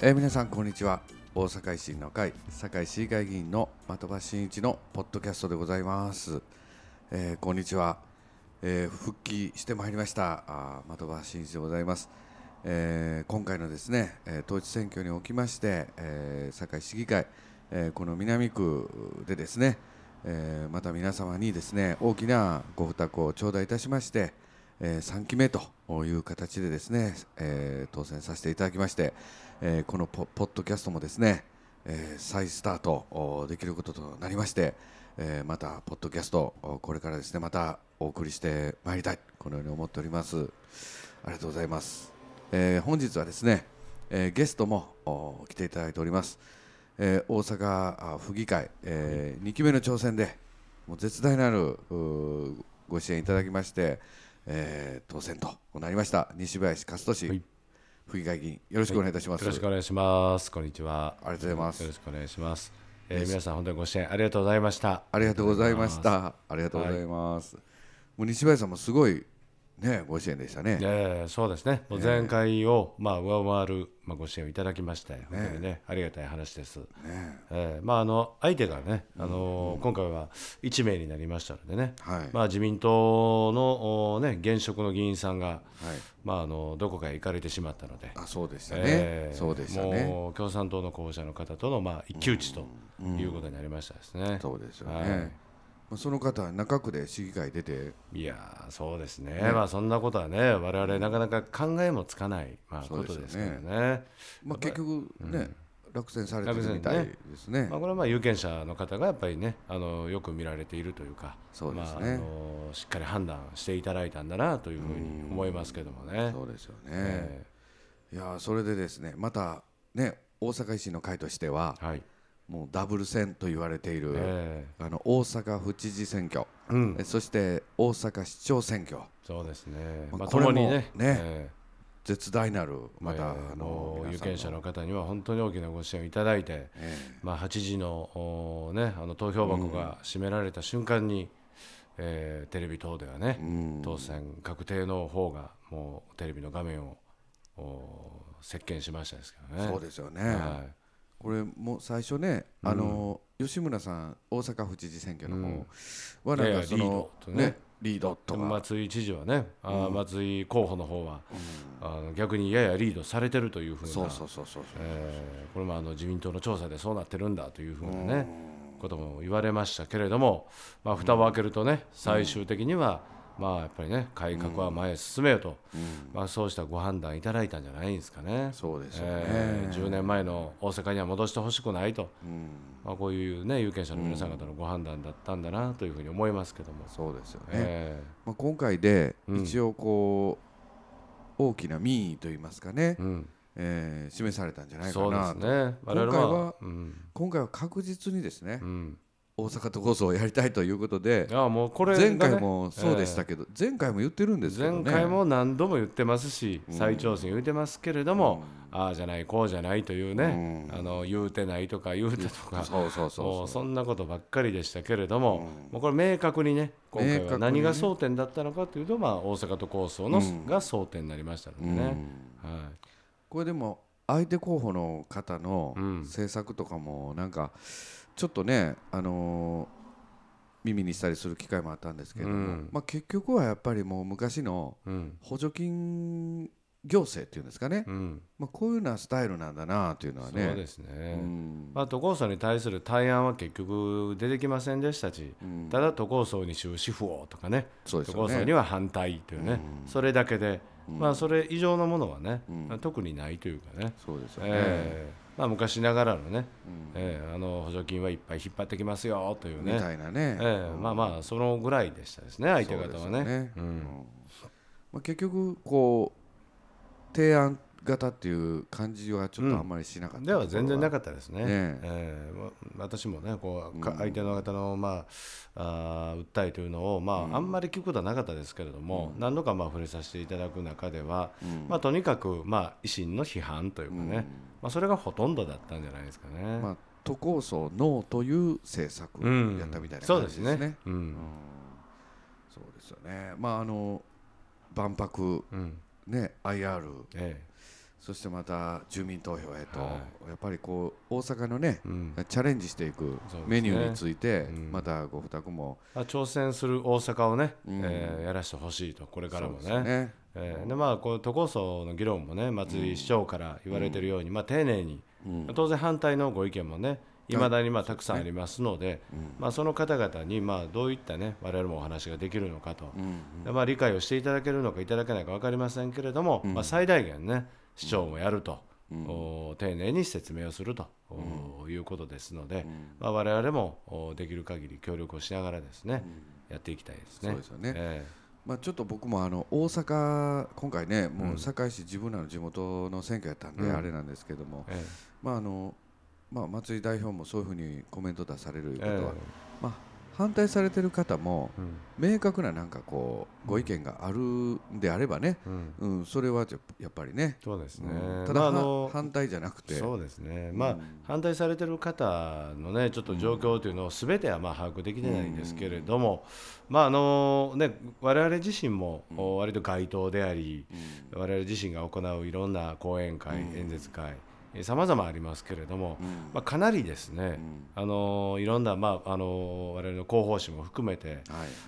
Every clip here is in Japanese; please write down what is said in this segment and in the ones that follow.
えー皆さんこんにちは。大阪維新の会堺市議会議員の的場真一のポッドキャストでございます、えーこんにちは、えー復帰してまいりました。あ的場真一でございます、えー今回のですね、え統一選挙におきまして、えー堺市議会、えーこの南区でですね、えーまた皆様にですね大きなご負託を頂戴いたしまして、え3期目という形でですね、えー当選させていただきまして、えーこのポポッドキャストもですね、えー再スタートおできることとなりまして、えーまたポッドキャストおこれからですねまたお送りしてまいりたいこのように思っております。ありがとうございます、えー本日はですね、えーゲストもお来ていただいております、えー大阪あ府議会、え2期目の挑戦でもう絶大なるご支援いただきまして、えー当選となりました西林勝利氏、はい府議会議員よろしくお願いいたします、よろしくお願いします。こんにちは。ありがとうございますよろしくお願いします。えー皆さん本当にご支援ありがとうございました。ありがとうございました。ありがとうございます。もう西林さんもすごいねご支援でしたね。えーそうですね。もう前回をまあ上回るまあご支援をいただきまして、本当にねありがたい話です。えーまああの相手がね、あの今回は1名になりましたのでね。はい。まあ自民党のおね現職の議員さんがはい。まああのどこかへ行かれてしまったので。あそうでしたね。えーそうでしたね。もう共産党の候補者の方とのまあ一騎打ちということになりましたですね。そうですよね。はいまあその方は中区で市議会出て、いやーそうですね、まあそんなことはね、我々なかなか考えもつかない、まあ、ことですからね、まあ結局ね、落選されてるみたいですね。まあ、。これはまあ有権者の方がやっぱりね、あのよく見られているというか、そうですね。まあ、あのしっかり判断していただいたんだなというふうに思いますけどもね。そうですよね。えいやーそれでですねまたね大阪維新の会としてはーはいもうダブル選と言われている、えあの大阪府知事選挙、ーうん、えそして大阪市長選挙。そうですね、まあ、まあこれもね、ねえ絶大なるーまた、えーあの有権者の方には本当に大きなご支援をいただいて、えまあ、8時のおね、あの投票箱が閉められた瞬間に、えーテレビ等ではね、えうん。当選確定の方がもうテレビの画面をお席巻しましたですけどね。そうですよね、はこれもう最初ね、あの吉村さん大阪府知事選挙の方はなんかそのね。ねリードとい、か、松井知事はね、あー松井候補の方は、あの逆にややリードされてるというふうなそうそうそうそうえーこれもあの自民党の調査でそうなってるんだというふうなね、ことも言われましたけれども、まあ、蓋を開けるとね、最終的には、まあやっぱりね改革は前へ進めよと、まあ、そうしたご判断いただいたんじゃないんですかね。そうですよね、えー10年前の大阪には戻してほしくないと、まあ、こういう、ね、有権者の皆さん方のご判断だったんだなというふうに思いますけども、そうですよね、えまあ、今回でうん。一応こう、大きな民意といいますかね、ーうん、えー示されたんじゃないかそうでなとすね、今回はは、うん。今回は確実にですね、うん、大阪都構想をやりたいということでいやもうこれ前回もそうでしたけど、前回も言ってるんですけどね。前回も何度も言ってますし、再挑戦言ってますけれども、ああじゃないこうじゃないというね、あの言うてないとか言うてとか、そうそうそうもうそんなことばっかりでしたけれども、もうこれ明確にね今回は何が争点だったのかというと、まあ、大阪都構想の、が争点になりましたのでね、はい。これでも相手候補の方のうん。政策とかもなんかちょっとね、あのー耳にしたりする機会もあったんですけれども、うん。まあ、結局はやっぱりもう昔のうん。補助金行政っていうんですかね、うん。まあ、こういうようなスタイルなんだなというのはね。そうですね、うん。まあ、都構想に対する対案は結局出てきませんでしたし、ただ都構想に終止符をとかね。ね。都構想には反対というね、それだけで、まあそれ以上のものはね、特にないというかね、そうですよね、ええまあ、昔ながらのね、ええあの補助金はいっぱい引っ張ってきますよというみね、たいなね、ええまあまあそのぐらいでしたですね相手方はね。まあ、結局こう提案型っていう感じはちょっとあんまりしなかった、では全然なかっったですね。ねえ。えま私もねこうか相手の方の、まあ、あー訴えというのを、まああんまり聞くことはなかったですけれども、何度かまあ触れさせていただく中では、まあ、とにかく、まあ、維新の批判というかね、まあ、それがほとんどだったんじゃないですかね。まあ、都構想ノーという政策うん。やったみたいなそうで感じですすね。ね。うん。そうですよね。まああの万博うん。ね IR えそしてまた住民投票へと、はやっぱりこう大阪のね、うん。チャレンジしていくメニューについて、うん。またご負託も。まあ、挑戦する大阪をね、うん。えーやらせてほしいとこれからもね。ね。えーでまあこう都構想の議論もね松井市長から言われているように、まあ丁寧に、うん。当然反対のご意見もねいまだにまあたくさんありますので、まあ、その方々にまあどういったね我々もお話ができるのかと、まあ、理解をしていただけるのかいただけないか分かりませんけれども、まあ、最大限ね市長もやると、お丁寧に説明をすると、おいうことですので、まあ、我々もおできる限り協力をしながらですね、やっていきたいですね。そうですよね。えまあ、ちょっと僕もあの大阪今回ねもう堺市自分らの地元の選挙やったんであれなんですけども、ええ。まああのまあ、松井代表もそういうふうにコメント出されるいうことは、え。まあ、反対されてる方もうん。明確ななんかこうご意見があるんであればね、うん。うん、それはやっぱりね、そうですね、うん。ただ、まあの反対じゃなくて。そうですね、まあ、反対されてる方のね、ちょっと状況というのをすべてはまあ把握できてないんですけれども、まああのね、我々自身もお割と街頭であり、我々自身が行ういろんな講演会、演説会、さまざまありますけれども、まあ、かなりですね、あのいろんな、まああの我々の広報誌も含めて、はい。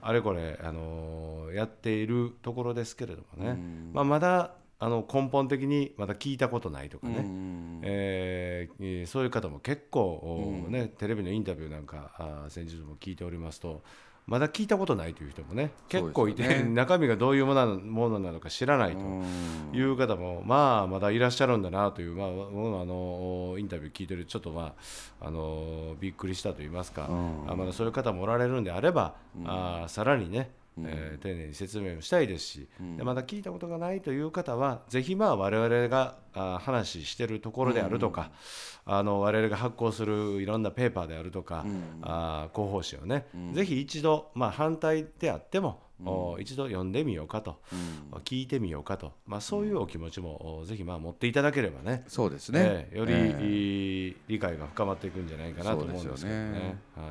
あれこれ、あのやっているところですけれどもね、まあ、まだあの根本的にまだ聞いたことないとかね、うんえーえーそういう方も結構、おね、テレビのインタビューなんか先日も聞いておりますとまだ聞いたことないという人もね結構いて、ね中身がどういうものなのか知らないとうんいう方も、まあまだいらっしゃるんだなという、まあ、僕あのインタビュー聞いてるちょっとまああのびっくりしたと言いますか、うん。あまだそういう方もおられるんであれば、あーさらにねえー丁寧に説明をしたいですし、でまだ聞いたことがないという方はぜひまあ我々があー話しているところであるとか、あの我々が発行するいろんなペーパーであるとか、あー広報誌をね、ぜひ一度、まあ、反対であっても、お一度読んでみようかと、聞いてみようかと、まあ、そういうお気持ちも、おぜひまあ持っていただければねそうですね、ええより、ええいい理解が深まっていくんじゃないかなと思うんですけどね。ね。はい。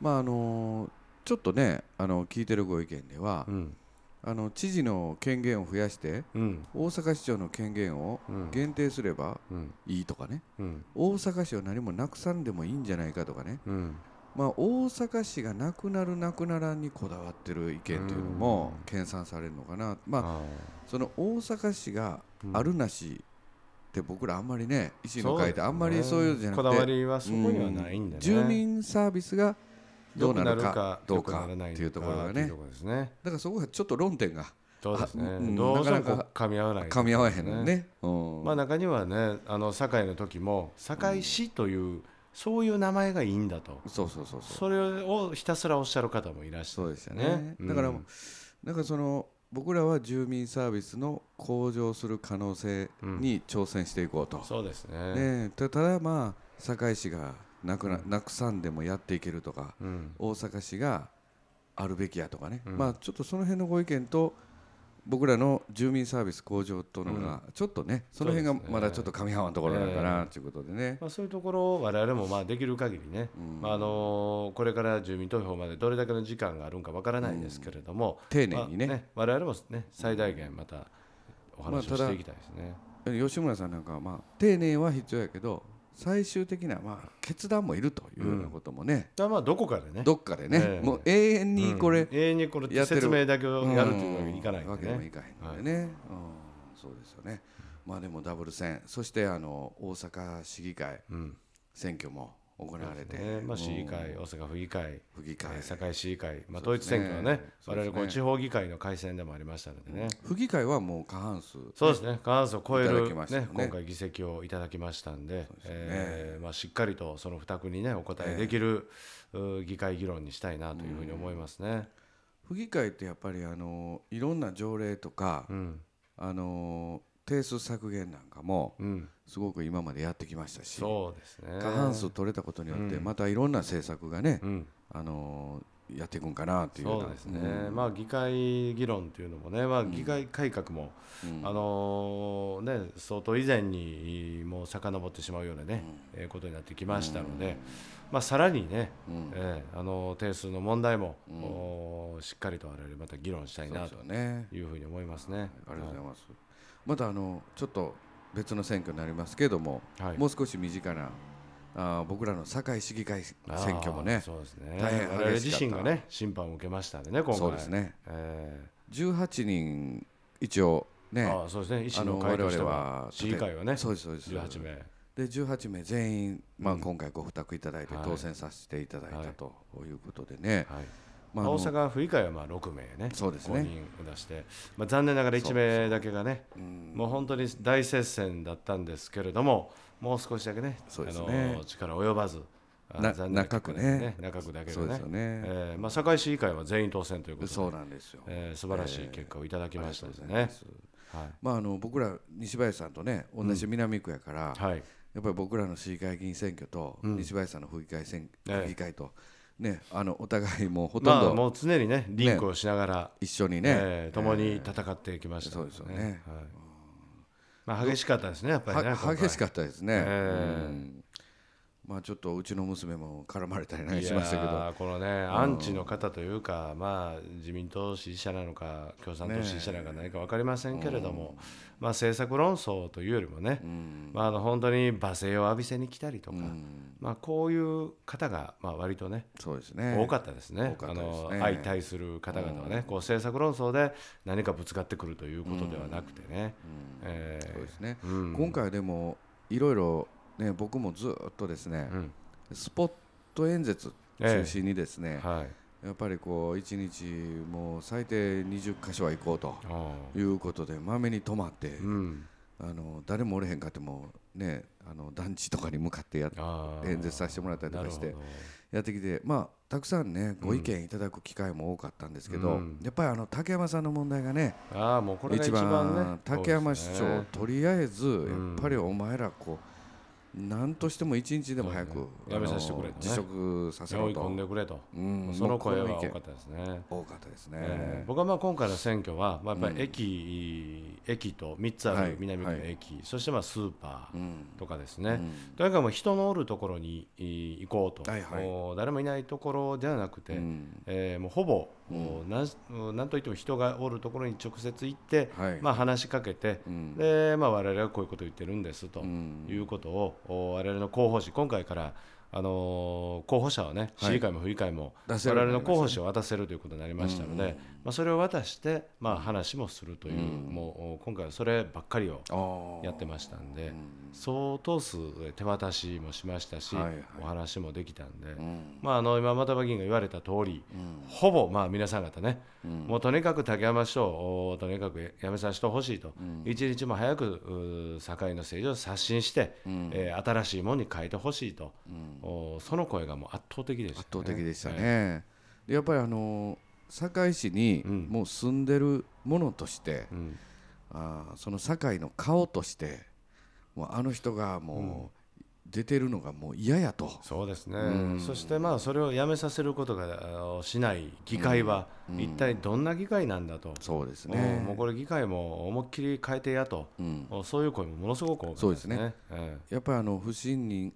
まああのちょっとねあの聞いてるご意見では、うん。あの知事の権限を増やしてうん。大阪市長の権限をうん。限定すればうん。いいとかね、うん。大阪市を何もなくさんでもいいんじゃないかとかね、うん。まあ、大阪市がなくなるなくならんにこだわってる意見っていうのも研鑽されるのかな、まあ、あその大阪市があるなしって僕らあんまりね維新の会ってあんまりそういうのじゃなくてこだわりはそこにはないんでね。うん。住民サービスがどうなるかどうかっていうところがね。だからそこがちょっと論点が。そうですね。どうしても噛み合わない噛み合わへんのね。うん。まあ中にはねあの堺の時も堺市というそういう名前がいいんだと。そうそうそうそう。それをひたすらおっしゃる方もいらっしゃるそうですよね、だから、うん。なんかその僕らは住民サービスの向上する可能性に挑戦していこうと、そうですね。ね、たただまあ堺市がなくななくさんでもやっていけるとか、うん。大阪市があるべきやとかね、うん。まあちょっとその辺のご意見と僕らの住民サービス向上とのがちょっとね、その辺がまだちょっと噛み合わんところなのかなということでね、まあ、そういうところを我々もまあできる限りね、まあ、あのこれから住民投票までどれだけの時間があるんかわからないですけれども、丁寧にね。まあ我々もね最大限またお話をしていきたいですね。吉村さんなんかはまあ丁寧は必要やけど最終的なまあ決断もいるというようなこともね、だからまあどこかでね。どっかでね、ええ。もう永遠にこれ、うん。永遠にこれやってる。説明だけをやるというわけにいかないんわけにもい。かへん。のでね、うん、そうですよね。まあでもダブル選そしてあの大阪市議会。うん。選挙も行われて、ね。まあ、市議会、うん。大阪府議会、府議会。えー堺市議会、まあ、統一選挙はね、そうですね。我々こう地方議会の改選でもありましたのでね、府議会はもう過半数そうですね、過半数を超える、ねね。今回議席をいただきましたんで、でえーまあ、しっかりとその負託にね、お答えできる、う議会議論にしたいなというふうに思いますね。府議会ってやっぱりあのいろんな条例とか、うん、あの定数削減なんかもうん、すごく今までやってきましたし、そうですね。過半数取れたことによってうん。またいろんな政策がね、うん、あのやっていくんかなっていうよそうですね、うん。まあ議会議論というのもね、まあ、議会改革も、うん。あのね、相当以前にもう遡ってしまうようなね、えーことになってきましたので、まあ、さらにね、うん。えーあの定数の問題も、おしっかりと我々また議論したいなというふうに思いますね。ありがとうございます。またあのちょっと別の選挙になりますけども、はい。もう少し身近なあー僕らの堺市議会選挙もねそうですね。大変我々自身がね審判を受けましたんでね今回。そうですね。え18人一応ねえああそうですね。維新の会とはは市議会はねそうですそうです。18名。で18名全員、まあ、うん。今回ご負託いただいてはい。当選させていただいたはい。ということでね、はいまあ大阪府議会はまあ6名ねそうですね。公認を出して、まあ、残念ながら1名だけがねうんもう本当に大接戦だったんですけれどももう少しだけねそうですね。あの力及ばず中区ね中区だけでねね、えーまあ、堺市議会は全員当選ということでそうなんですよ、えー素晴らしい結果をいただきましたですねま。す。はい。まあ、あの僕ら西林さんとね同じ南区やから、はい。やっぱり僕らの市議会議員選挙とうん。西林さんの府議会選、ええ。議会と、ね、あのお互いもうほとんどまあもう常にねリンクをしながら、一緒にね、えー共に戦ってきましたそうですよね。はい。まあ、激しかったですねやっぱりねは激しかっったですね、ええうんまあちょっとうちの娘も絡まれたりなんかしましたけど。このねアンチの方というか、まあ、自民党支持者なのか共産党支持者なのか何か分かりませんけれども、まあ、政策論争というよりもね、うん。まあ、あの本当に罵声を浴びせに来たりとか、うん。まあ、こういう方がまあ割とねそうですね。多かったですね、多かあの相対する方々はね、こう政策論争で何かぶつかってくるということではなくてね、えー。そうですね、うん。今回でもいろいろね僕もずっとですね、うん。スポット演説中心にですね、はい、やっぱりこう一日もう最低20箇所は行こうとあいうことでまめに泊まって、ーうん。あの誰もおれへんかってもねあの団地とかに向かってや演説させてもらったりとかしてやってきてまあたくさんねご意見いただく機会も多かったんですけど、うん。やっぱりあの竹山さんの問題がねああもうこれが一一番ね。番竹山市長、ね。とりあえずんやっぱりお前らこう何としても一日でも早く、やめさせてくれと辞職させろ追い込んと、でくれと、うん。その声は多かったですね。多かったですね、えー僕はまあ今回の選挙は、まあ、やっぱり駅,、駅と3つあはい。る南区の駅、そしてまあスーパーうんとかですね、うん。とにかくもう人のおるところにい行こうと、もう誰もいないところではなくて、うん。えーもうほぼ、もうなんなんといっても人がおるところに直接行って、はい。まあ、話しかけて、うん。でまあ、我々はこういうことを言ってるんですとうん。いうことを、お我々の広報誌今回から、あのー候補者をねはい。市議会も府議会も、我々の候補者を渡せるということになりましたので、まあ、それを渡して、まあ、話もするという、もう今回はそればっかりをやってましたんで、相当数手渡しもしましたし、お話もできたんで、うん。まあ、あの今又場議員が言われた通り、ほぼまあ皆さん方ね、もうとにかく竹山市長をとにかく辞めさせてほしいと、一日も早くう堺の政治を刷新して、えー新しいものに変えてほしいと、おその声がもう圧倒的でした、ね、圧倒的でしたはいね、でやっぱりあの堺市にうん。もう住んでるものとして、うん。あーその堺の顔としてもうあの人がもう出てるのがもう嫌やと、そうですね、うん。そしてまあそれをやめさせることがあしない議会は、一体どんな議会なんだと、そうですうんねもうこれ議会も思いっきり変えてやと、うん。そういう声もものすごく多かったそうですね。え。やっぱりあの不信任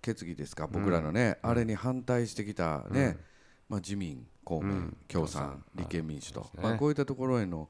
決議ですか？僕らのね、あれに反対してきたね、まあ、自民公明、うん。共産立憲民主と、まあ、こういったところへの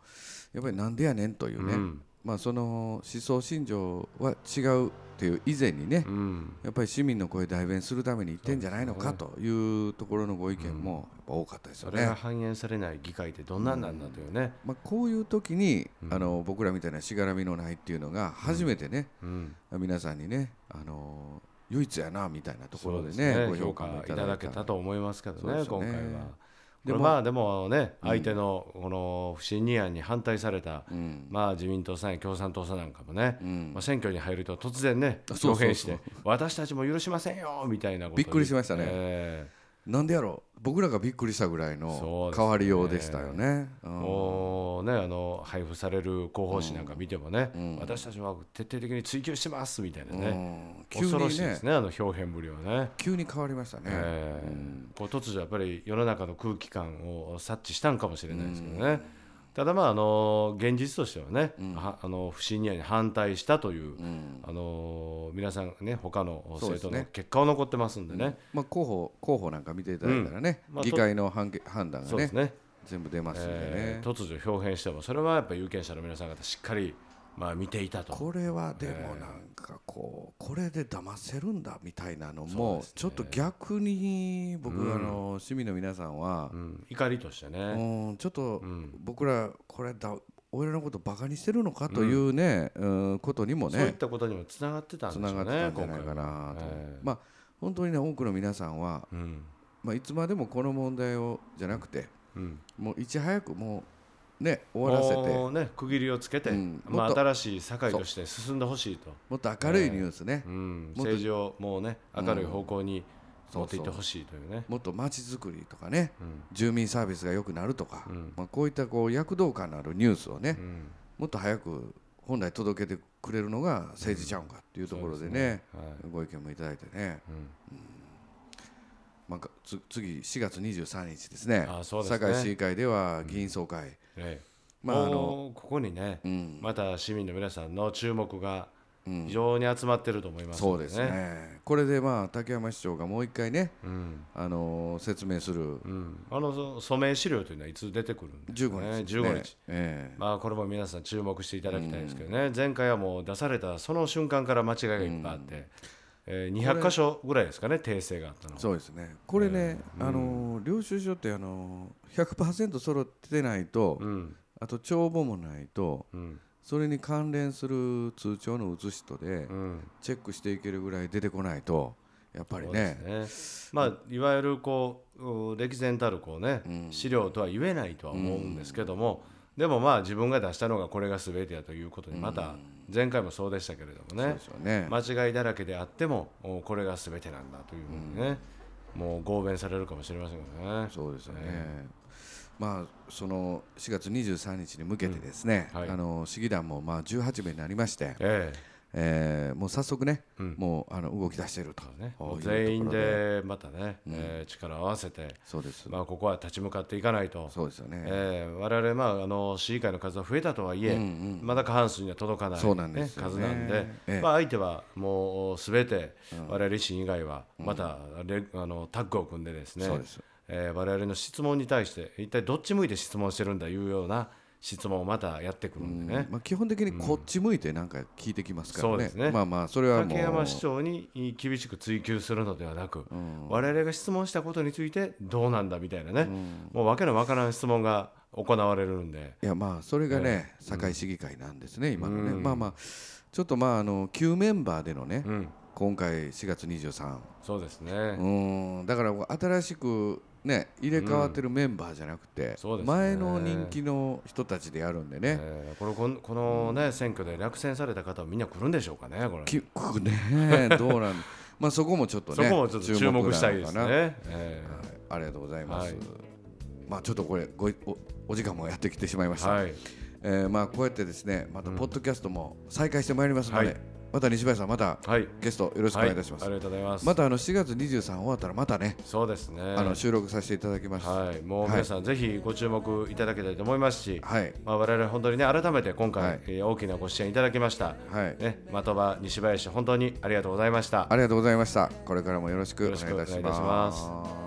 やっぱりなんでやねんというね、うん。まあ、その思想信条は違うっていう以前にね、うん。やっぱり市民の声代弁するために言ってんじゃないのかというところのご意見も多かったですよね。それが反映されない議会ってどんなんなんだというね、まあ、こういう時に、あの僕らみたいなしがらみのないっていうのが初めてね、うん。皆さんにね、あの唯一やなみたいなところでねすご評価もいいたただけたと思いますけどね今回は。でまあでもね、相手のこの不信任案に反対された、うん。まあ自民党さんや共産党さんなんかもね、うん。まあ、選挙に入ると突然ね表変して私たちも許しませんよみたいなことをびっくりしましたね。えなんでやろう？僕らがびっくりしたぐらいの変わりようでしたよね。うえん。もうねあの配布される広報誌なんか見てもね、私たちは徹底的に追及してますみたいなね、うん。急恐ろしいですねあの表現ぶりはね。急に変わりましたね。ええ。うん。こう突如やっぱり世の中の空気感を察知したんかもしれないですけどね、ただまああの現実としてはね、はあの不信任案に反対したという、うん。あの皆さんね他の政党の結果を残ってますんでね。まあ、候補候補なんか見ていただいたらね、うん。まあ議会の判決判断がねね、全部出ますんでね、えー突如表変してもそれはやっぱり有権者の皆さん方しっかりまあ見ていたと。これはでもなんかこうこれで騙せるんだみたいなのもちょっと逆に僕うん。あの市民の皆さんはうん、怒りとしてね。うんちょっとうん。僕らこれだ俺らのことバカにしてるのかというねうん。ことにもそういっねたことにもつながってたんでつしょうね。ながってたんじゃないかなと。まあ本当にね多くの皆さんはうん。まあいつまでもこの問題をじゃなくてうん、もういち早くもうね終わらせて。ね区切りをつけて、うん。まあ、新しい社会として進んでほしいと、もっと明るいニュースね。うん、もっと。政治をもうね明るい方向にそう持っていってほしいというね。もっと街づくりとかねうん。住民サービスが良くなるとか、うん。まあ、こういったこう躍動感のあるニュースをね、うん。もっと早く本来届けてくれるのが政治ちゃうんかっていうところでね,、そうですね。はい。ご意見もいただいてね、うん次4月23日ですね。あそうですね。堺市議会では議員総会、ええ。まああのここにね、うん。また市民の皆さんの注目がうん。非常に集まってると思いますのそうですね。これでまあ竹山市長がもう一回ね、うん。あのー説明する。うん、あのそ署名資料というのはいつ出てくるんですか15ね日ですね。15日。ええ。まあこれも皆さん注目していただきたいですけどね、前回はもう出されたその瞬間から間違いがいっぱいあって、えー、200箇所ぐらいですかね訂正があったのそうですね。これね、あのー領収書ってあのー100%揃ってないと、うん。あと帳簿もないとうん。それに関連する通帳の写しとでうん。チェックしていけるぐらい出てこないとやっぱりね。ね。まあいわゆるこうう歴然たるこうね、うん。資料とは言えないとは思うんですけども、でもまあ自分が出したのがこれが全てやということにまた前回もそうでしたけれどもねね、間違いだらけであってもおこれが全てなんだというふうにね、もう合弁されるかもしれませんけどね。そうですよね、まあその4月23日に向けてですね、うん。はい。あの市議団もまあ18名になりまして、ええーもう早速ね、うん。もうあの動き出しているとえね、全員でまたね、えー力を合わせて、そうです、まあ、ここは立ち向かっていかないと。そうですよね、えー、我々、まあ、あの市議会の数は増えたとはいえ、うんうんまだ過半数には届かない、そうなんですよね。数なんで、ええ。まあ、相手はもうすべて、我々維新以外はまたレ、あのタッグを組んでですねそうですえー我々の質問に対して一体どっち向いて質問してるんだいうような質問をまたやってくるんでね、まあ、基本的にこっち向いてなんか聞いてきますからね,、そうですね。まあまあそれはもう。竹山市長に厳しく追及するのではなく、我々が質問したことについてどうなんだみたいなね、もうわけのわからん質問が行われるんで、いやまあそれがね、堺市議会なんですね、今のね、うん。まあまあちょっとまああの旧メンバーでのね、うん、今回4月23そうですね、うん。だから新しくね入れ替わってるメンバーじゃなくて、そうですね。前の人気の人たちでやるんでね、えーこれこのこのね、選挙で落選された方はみんな来るんでしょうかね、これ。きく ねどうなんまあそこもちょっとね そこもちょっと注目したいですね。えはい。ありがとうございます、はい。まあちょっとこれごいおお時間もやってきてしまいました、ーはい、えーまあこうやってですねまたポッドキャストも再開してまいりますので、はいまた西林さんまたはい、ゲストよろしくお願いいたします、はい、ありがとうございます。またあの4月23終わったらまたね、そうですね。あの収録させていただきます。はい、もう皆さん、ぜひご注目いただけたいと思いますし、はい。まあ我々本当にね改めて今回、はい。えー大きなご支援いただきました。はい。ね、的場西林本当にありがとうございました。ありがとうございました。これからもよろしくお願いいたします